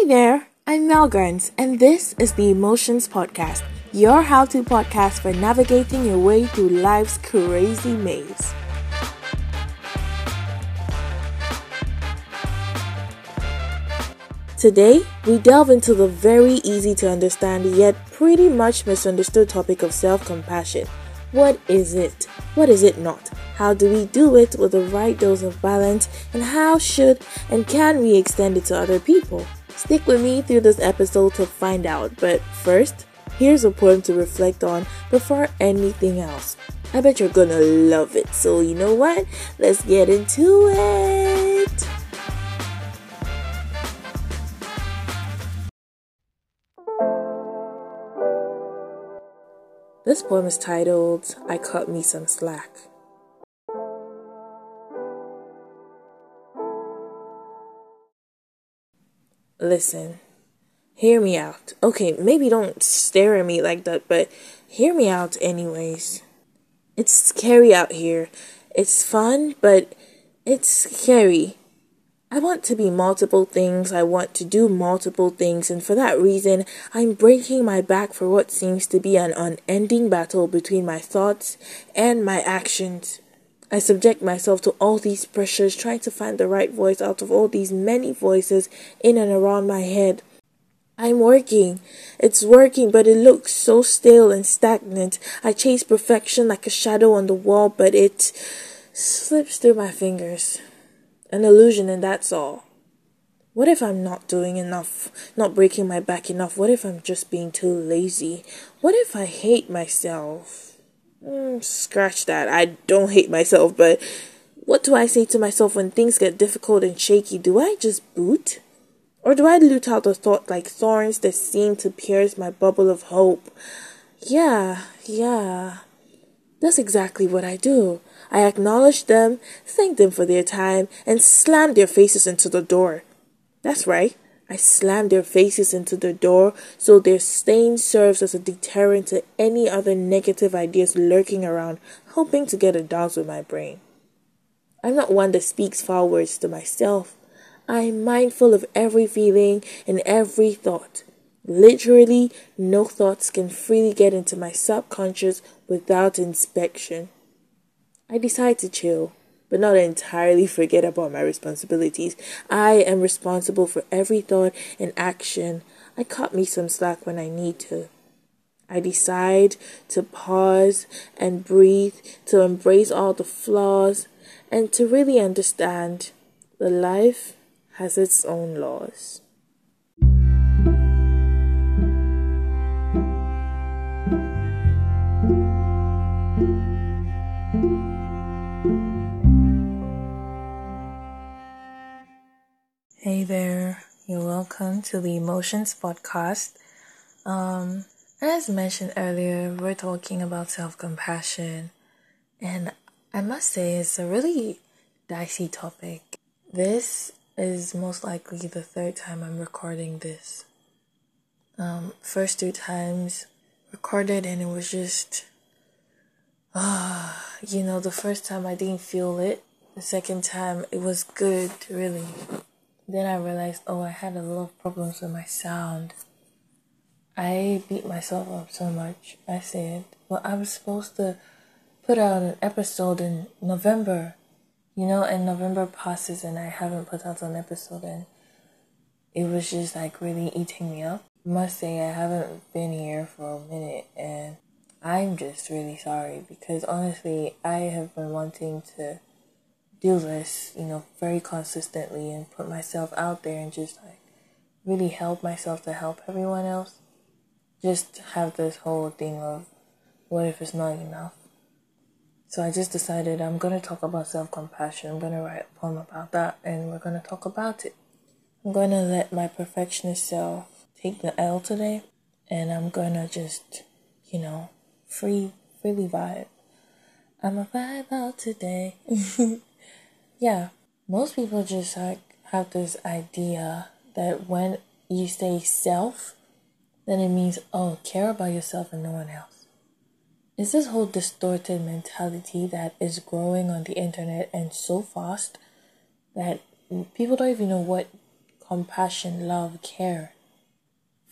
Hey there, I'm Mel Guns, and this is the Emotions Podcast, your how to podcast for navigating your way through life's crazy maze. Today, we delve into the very easy to understand yet pretty much misunderstood topic of self compassion. What is it? What is it not? How do we do it with the right dose of balance? And how should and can we extend it to other people? Stick with me through this episode to find out. But first, here's a poem to reflect on before anything else. I bet you're gonna love it. So, you know what? Let's get into it. This poem is titled I Cut Me Some Slack. Listen, hear me out. Okay, maybe don't stare at me like that, but hear me out anyways. It's scary out here. It's fun, but it's scary. I want to be multiple things. I want to do multiple things. And for that reason, I'm breaking my back for what seems to be an unending battle between my thoughts and my actions. I subject myself to all these pressures, trying to find the right voice out of all these many voices in and around my head. I'm working. It's working, but it looks so stale and stagnant. I chase perfection like a shadow on the wall, but it slips through my fingers an illusion, and that's all. What if I'm not doing enough, not breaking my back enough? What if I'm just being too lazy? What if I hate myself? Mm, scratch that. I don't hate myself, but what do I say to myself when things get difficult and shaky? Do I just boot? Or do I loot out a thought like thorns that seem to pierce my bubble of hope? Yeah, yeah. That's exactly what I do. I acknowledge them, thank them for their time, and slam their faces into the door. That's right. I slam their faces into the door so their stain serves as a deterrent to any other negative ideas lurking around, hoping to get a dance with my brain. I'm not one that speaks foul words to myself. I'm mindful of every feeling and every thought. Literally, no thoughts can freely get into my subconscious without inspection. I decide to chill, but not entirely forget about my responsibilities. I am responsible for every thought and action. I cut me some slack when I need to. I decide to pause and breathe, to embrace all the flaws, and to really understand that life has its own laws. Welcome to the Emotions Podcast. Um, as mentioned earlier, we're talking about self compassion, and I must say it's a really dicey topic. This is most likely the third time I'm recording this. Um, first two times recorded, and it was just, uh, you know, the first time I didn't feel it. The second time it was good, really. Then I realized, oh, I had a lot of problems with my sound. I beat myself up so much. I said, well, I was supposed to put out an episode in November, you know, and November passes and I haven't put out an episode and it was just like really eating me up. Must say I haven't been here for a minute and I'm just really sorry because honestly I have been wanting to do this, you know, very consistently and put myself out there and just like really help myself to help everyone else. Just have this whole thing of what if it's not enough? So I just decided I'm going to talk about self compassion. I'm going to write a poem about that and we're going to talk about it. I'm going to let my perfectionist self take the L today and I'm going to just, you know, free, freely vibe. I'm a vibe out today. yeah, most people just like have this idea that when you say self, then it means, oh, care about yourself and no one else. It's this whole distorted mentality that is growing on the internet and so fast that people don't even know what compassion, love, care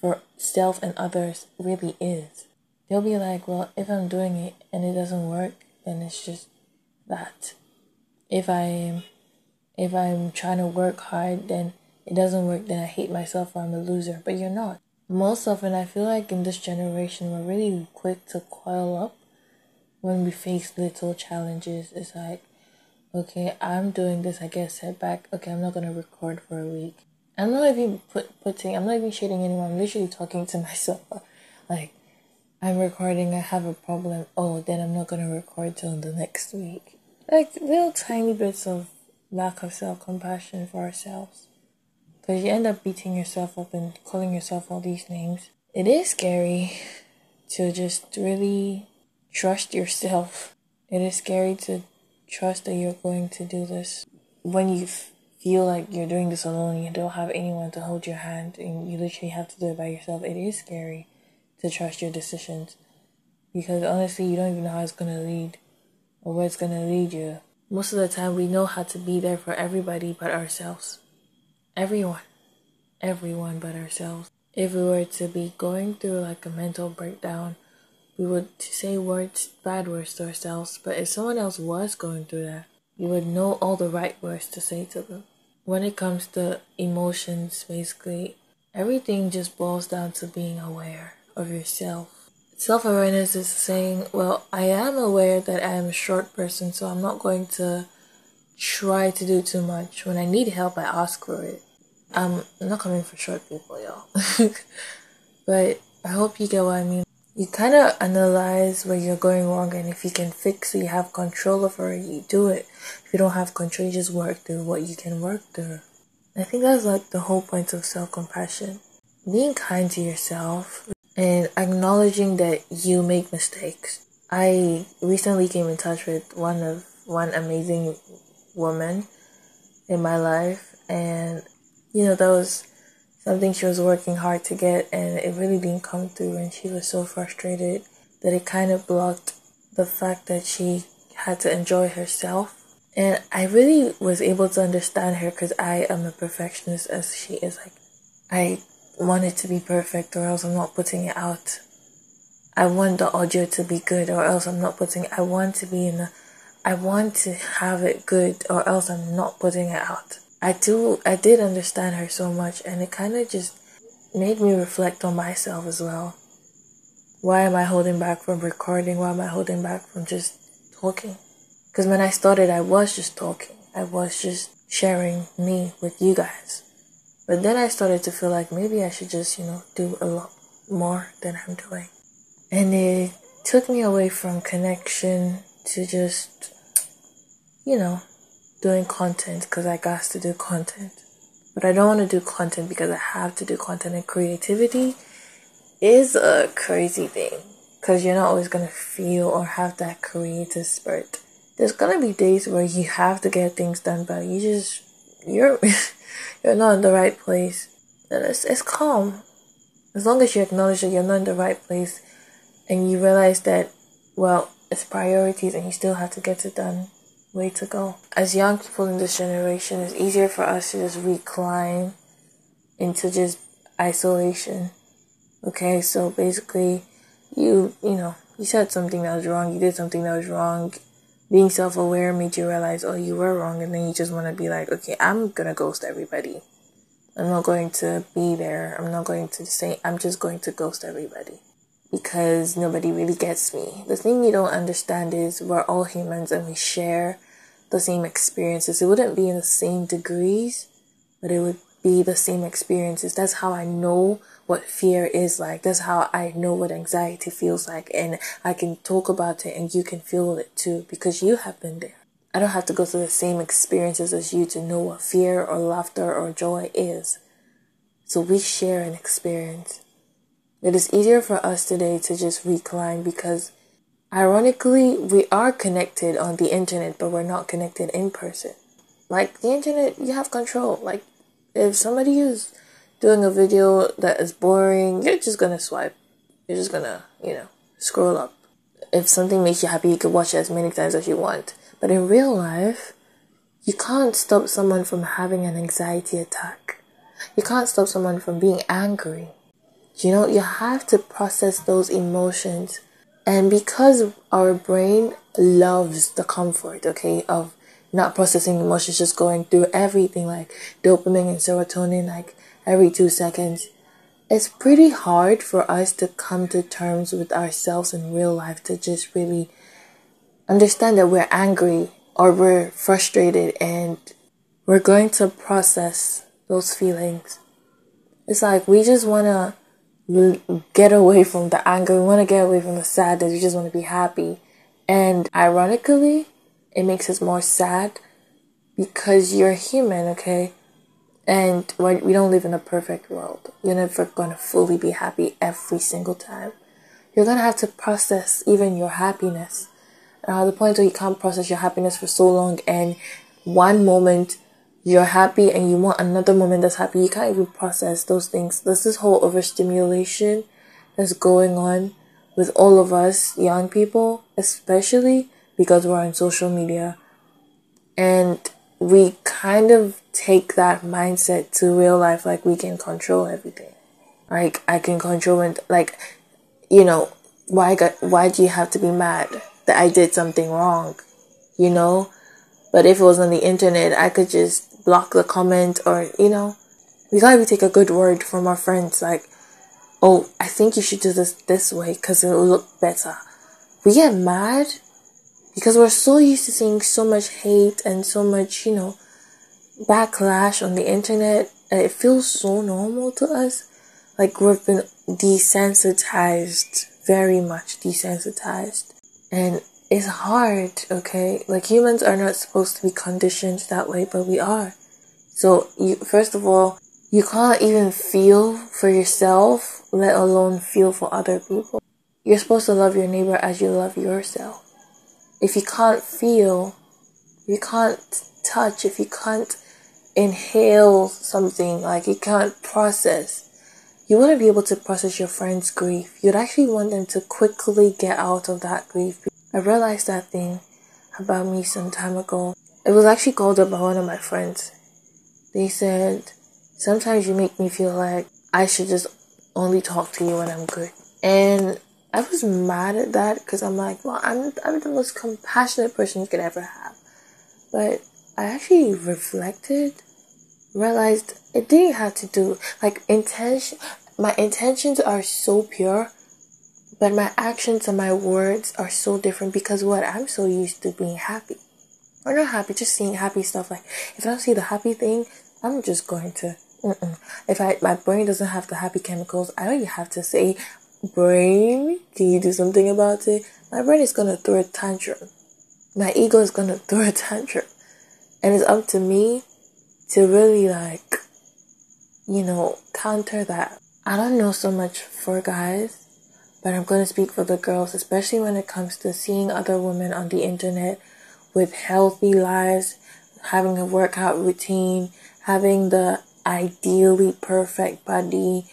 for self and others really is. They'll be like, well, if I'm doing it and it doesn't work, then it's just that. If I'm if I'm trying to work hard, then it doesn't work, then I hate myself or I'm a loser. But you're not. Most often, I feel like in this generation, we're really quick to coil up when we face little challenges. It's like, okay, I'm doing this, I get setback. Okay, I'm not gonna record for a week. I'm not even put, putting, I'm not even shading anyone. I'm literally talking to myself. Like, I'm recording, I have a problem. Oh, then I'm not gonna record till the next week. Like little tiny bits of lack of self compassion for ourselves. Because you end up beating yourself up and calling yourself all these names. It is scary to just really trust yourself. It is scary to trust that you're going to do this when you feel like you're doing this alone. You don't have anyone to hold your hand and you literally have to do it by yourself. It is scary to trust your decisions because honestly, you don't even know how it's going to lead or where it's going to lead you. Most of the time, we know how to be there for everybody but ourselves. Everyone. Everyone but ourselves. If we were to be going through like a mental breakdown, we would say words, bad words to ourselves, but if someone else was going through that, you would know all the right words to say to them. When it comes to emotions, basically, everything just boils down to being aware of yourself. Self awareness is saying, well, I am aware that I am a short person, so I'm not going to try to do too much. When I need help, I ask for it. Um, I'm not coming for short people, y'all. but I hope you get what I mean. You kind of analyze where you're going wrong, and if you can fix it, you have control over it, you do it. If you don't have control, you just work through what you can work through. I think that's like the whole point of self compassion. Being kind to yourself and acknowledging that you make mistakes. I recently came in touch with one of one amazing woman in my life and you know that was something she was working hard to get and it really didn't come through and she was so frustrated that it kind of blocked the fact that she had to enjoy herself and I really was able to understand her because I am a perfectionist as she is like I want it to be perfect or else I'm not putting it out. I want the audio to be good or else I'm not putting. I want to be in a, I want to have it good or else I'm not putting it out. I do, I did understand her so much and it kind of just made me reflect on myself as well. Why am I holding back from recording? Why am I holding back from just talking? Because when I started, I was just talking. I was just sharing me with you guys. But then I started to feel like maybe I should just, you know, do a lot more than I'm doing. And it took me away from connection to just, you know, doing content because I got to do content. But I don't want to do content because I have to do content and creativity is a crazy thing because you're not always going to feel or have that creative spirit. There's going to be days where you have to get things done, but you just, you're, you're not in the right place. And it's, it's calm. As long as you acknowledge that you're not in the right place and you realize that, well, it's priorities and you still have to get it done. Way to go. As young people in this generation, it's easier for us to just recline into just isolation. Okay, so basically, you, you know, you said something that was wrong, you did something that was wrong, being self aware made you realize, oh, you were wrong, and then you just want to be like, okay, I'm gonna ghost everybody. I'm not going to be there. I'm not going to say, I'm just going to ghost everybody because nobody really gets me. The thing you don't understand is we're all humans and we share the same experiences. It wouldn't be in the same degrees, but it would be the same experiences. That's how I know what fear is like. That's how I know what anxiety feels like. And I can talk about it and you can feel it too because you have been there. I don't have to go through the same experiences as you to know what fear or laughter or joy is. So we share an experience. It is easier for us today to just recline because ironically, we are connected on the internet, but we're not connected in person. Like the internet, you have control. Like if somebody is doing a video that is boring, you're just gonna swipe. You're just gonna, you know, scroll up. If something makes you happy, you can watch it as many times as you want. But in real life, you can't stop someone from having an anxiety attack. You can't stop someone from being angry. You know, you have to process those emotions. And because our brain loves the comfort, okay, of not processing emotions, just going through everything like dopamine and serotonin like every two seconds, it's pretty hard for us to come to terms with ourselves in real life to just really understand that we're angry or we're frustrated and we're going to process those feelings. It's like we just want to get away from the anger, we want to get away from the sadness, we just want to be happy. And ironically, it makes us more sad because you're human, okay? And we don't live in a perfect world. You're never gonna fully be happy every single time. You're gonna have to process even your happiness. Uh, the point where you can't process your happiness for so long, and one moment you're happy and you want another moment that's happy, you can't even process those things. There's this whole overstimulation that's going on with all of us young people, especially because we're on social media. And we kind of take that mindset to real life like we can control everything. Like I can control and like you know, why got why do you have to be mad that I did something wrong? You know? But if it was on the internet I could just block the comment or you know we gotta take a good word from our friends like oh I think you should do this this way because it will look better. We get mad because we're so used to seeing so much hate and so much, you know, backlash on the internet. And it feels so normal to us. Like we've been desensitized, very much desensitized. And it's hard, okay? Like humans are not supposed to be conditioned that way, but we are. So you, first of all, you can't even feel for yourself, let alone feel for other people. You're supposed to love your neighbor as you love yourself if you can't feel, you can't touch, if you can't inhale something, like you can't process, you wouldn't be able to process your friend's grief. You'd actually want them to quickly get out of that grief. I realized that thing about me some time ago. It was actually called up by one of my friends. They said, sometimes you make me feel like I should just only talk to you when I'm good. And I was mad at that because I'm like, well, I'm I'm the most compassionate person you could ever have, but I actually reflected, realized it didn't have to do like intention. My intentions are so pure, but my actions and my words are so different because what I'm so used to being happy, or not happy, just seeing happy stuff. Like if I don't see the happy thing, I'm just going to. Mm-mm. If I my brain doesn't have the happy chemicals, I don't even have to say brain, can you do something about it? My brain is gonna throw a tantrum. My ego is gonna throw a tantrum. And it's up to me to really like, you know, counter that. I don't know so much for guys, but I'm gonna speak for the girls, especially when it comes to seeing other women on the internet with healthy lives, having a workout routine, having the ideally perfect body,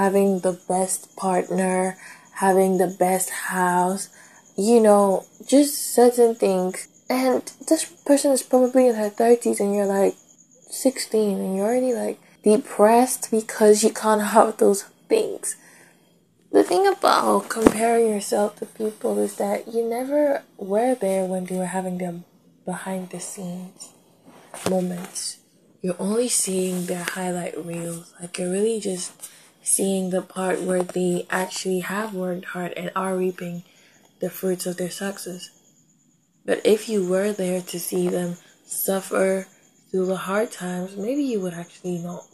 having the best partner, having the best house, you know, just certain things. And this person is probably in her 30s and you're like 16 and you're already like depressed because you can't have those things. The thing about comparing yourself to people is that you never were there when they were having their behind the scenes moments. You're only seeing their highlight reels. Like you're really just seeing the part where they actually have worked hard and are reaping the fruits of their success. But if you were there to see them suffer through the hard times, maybe you would actually not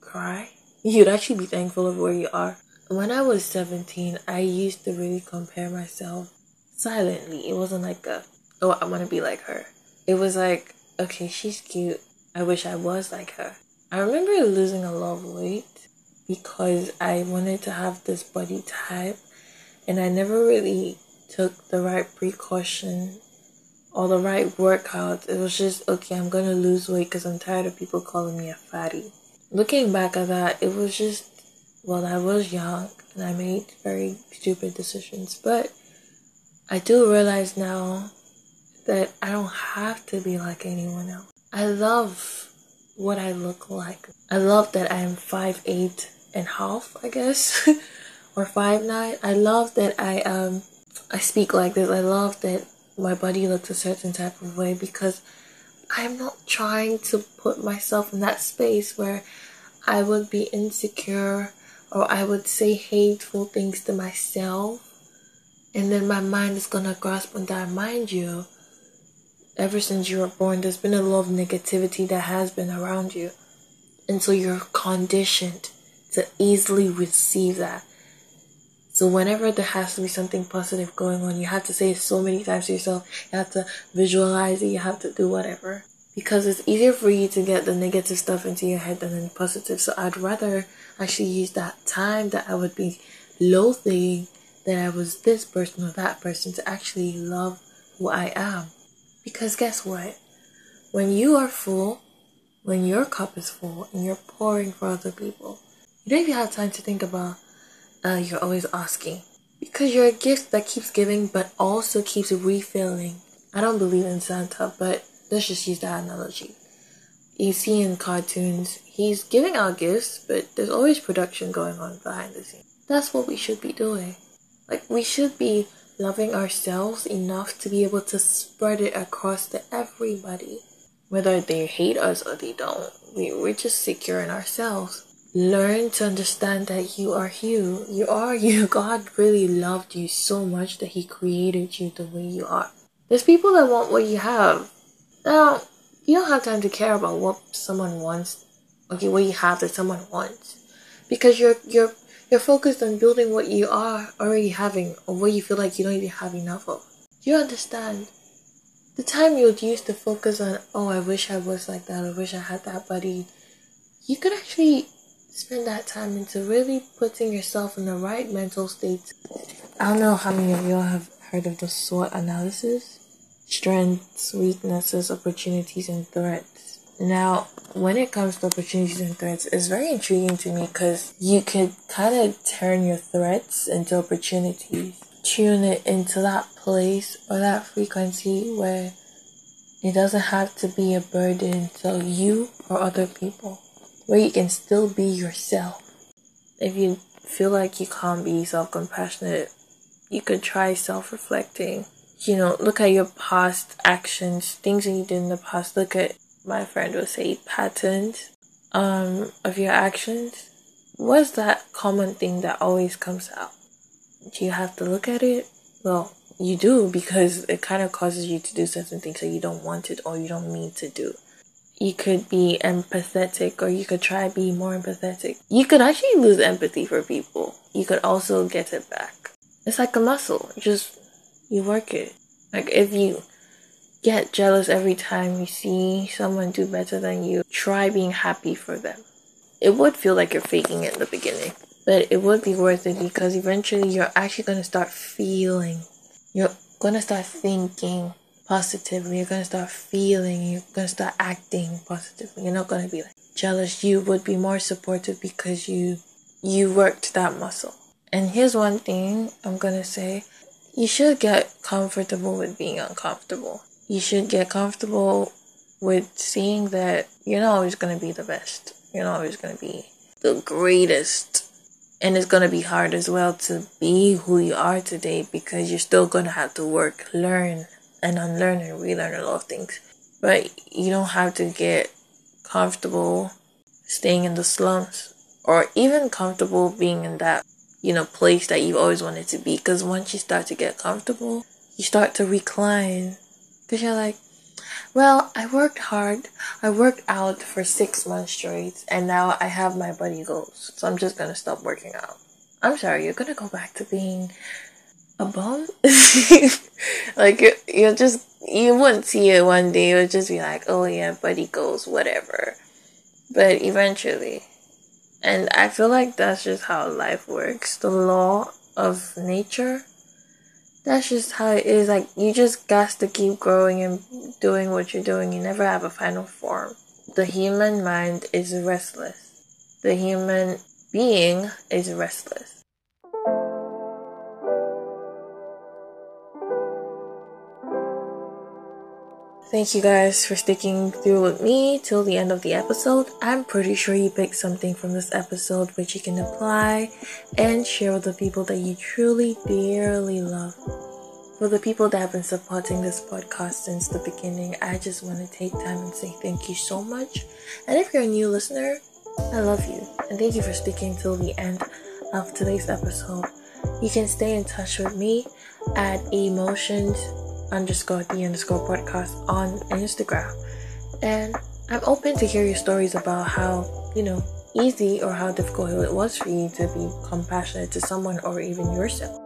cry. You'd actually be thankful of where you are. When I was 17, I used to really compare myself silently. It wasn't like a, oh, I want to be like her. It was like, okay, she's cute. I wish I was like her. I remember losing a lot of weight because I wanted to have this body type and I never really took the right precaution or the right workout. It was just, okay, I'm gonna lose weight because I'm tired of people calling me a fatty. Looking back at that, it was just, well, I was young and I made very stupid decisions, but I do realize now that I don't have to be like anyone else. I love what I look like. I love that I am five eight and half, I guess, or five nine. I love that I um I speak like this. I love that my body looks a certain type of way because I'm not trying to put myself in that space where I would be insecure or I would say hateful things to myself and then my mind is gonna grasp on that. Mind you, ever since you were born, there's been a lot of negativity that has been around you. And so you're conditioned to easily receive that. So whenever there has to be something positive going on, you have to say it so many times to yourself. You have to visualize it. You have to do whatever. Because it's easier for you to get the negative stuff into your head than the positive. So I'd rather actually use that time that I would be loathing that I was this person or that person to actually love who I am. Because guess what? When you are full, when your cup is full and you're pouring for other people, you don't even have time to think about uh, you're always asking. Because you're a gift that keeps giving but also keeps refilling. I don't believe in Santa, but let's just use that analogy. You see in cartoons, he's giving out gifts, but there's always production going on behind the scenes. That's what we should be doing. Like, we should be loving ourselves enough to be able to spread it across to everybody. Whether they hate us or they don't, we, we're just secure in ourselves learn to understand that you are you. You are you. God really loved you so much that He created you the way you are. There's people that want what you have. Now, you don't have time to care about what someone wants. Okay, what you have that someone wants, because you're you're you're focused on building what you are already having or what you feel like you don't even have enough of. Do you understand? The time you would use to focus on, oh, I wish I was like that, I wish I had that buddy, you could actually spend that time into really putting yourself in the right mental state. I don't know how many of y'all have heard of the SWOT analysis strengths, weaknesses, opportunities, and threats. Now, when it comes to opportunities and threats, it's very intriguing to me because you could kind of turn your threats into opportunities, tune it into that place or that frequency where it doesn't have to be a burden to you or other people where you can still be yourself. If you feel like you can't be self compassionate, you could try self reflecting. You know, look at your past actions, things that you did in the past. Look at my friend would say patterns um of your actions. What's that common thing that always comes out? Do you have to look at it? Well, you do because it kind of causes you to do certain things that you don't want it or you don't mean to do you could be empathetic or you could try be more empathetic. You could actually lose empathy for people. You could also get it back. It's like a muscle. Just you work it. Like if you get jealous every time you see someone do better than you, try being happy for them. It would feel like you're faking it in the beginning, but it would be worth it because eventually you're actually going to start feeling. You're going to start thinking positively. You're gonna start feeling, you're gonna start acting positively. You're not gonna be like jealous. You would be more supportive because you you worked that muscle. And here's one thing I'm gonna say. You should get comfortable with being uncomfortable. You should get comfortable with seeing that you're not always gonna be the best. You're not always gonna be the greatest. And it's gonna be hard as well to be who you are today because you're still gonna have to work, learn, and unlearn and relearn a lot of things. But you don't have to get comfortable staying in the slums or even comfortable being in that, you know, place that you've always wanted to be. Because once you start to get comfortable, you start to recline. Because you're like, well, I worked hard. I worked out for six months straight, and now I have my body goals. So I'm just gonna stop working out. I'm sorry, you're gonna go back to being a bum? like you will just you wouldn't see it one day. It would just be like, oh yeah, buddy goes, whatever. But eventually, and I feel like that's just how life works. The law of nature. That's just how it is. Like you just got to keep growing and doing what you're doing. You never have a final form. The human mind is restless. The human being is restless Thank you guys for sticking through with me till the end of the episode. I'm pretty sure you picked something from this episode which you can apply and share with the people that you truly, dearly love. For the people that have been supporting this podcast since the beginning, I just want to take time and say thank you so much. And if you're a new listener, I love you and thank you for sticking till the end of today's episode. You can stay in touch with me at emotions underscore the underscore podcast on Instagram. And I'm open to hear your stories about how, you know, easy or how difficult it was for you to be compassionate to someone or even yourself.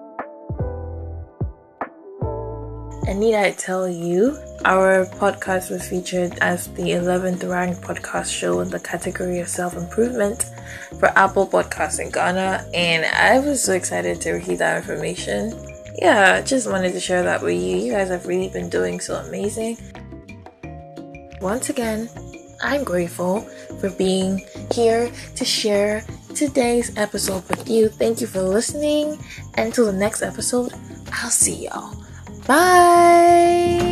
And need I tell you, our podcast was featured as the 11th ranked podcast show in the category of self improvement for Apple Podcasts in Ghana. And I was so excited to read that information yeah, just wanted to share that with you. You guys have really been doing so amazing. Once again, I'm grateful for being here to share today's episode with you. Thank you for listening. Until the next episode, I'll see y'all. Bye.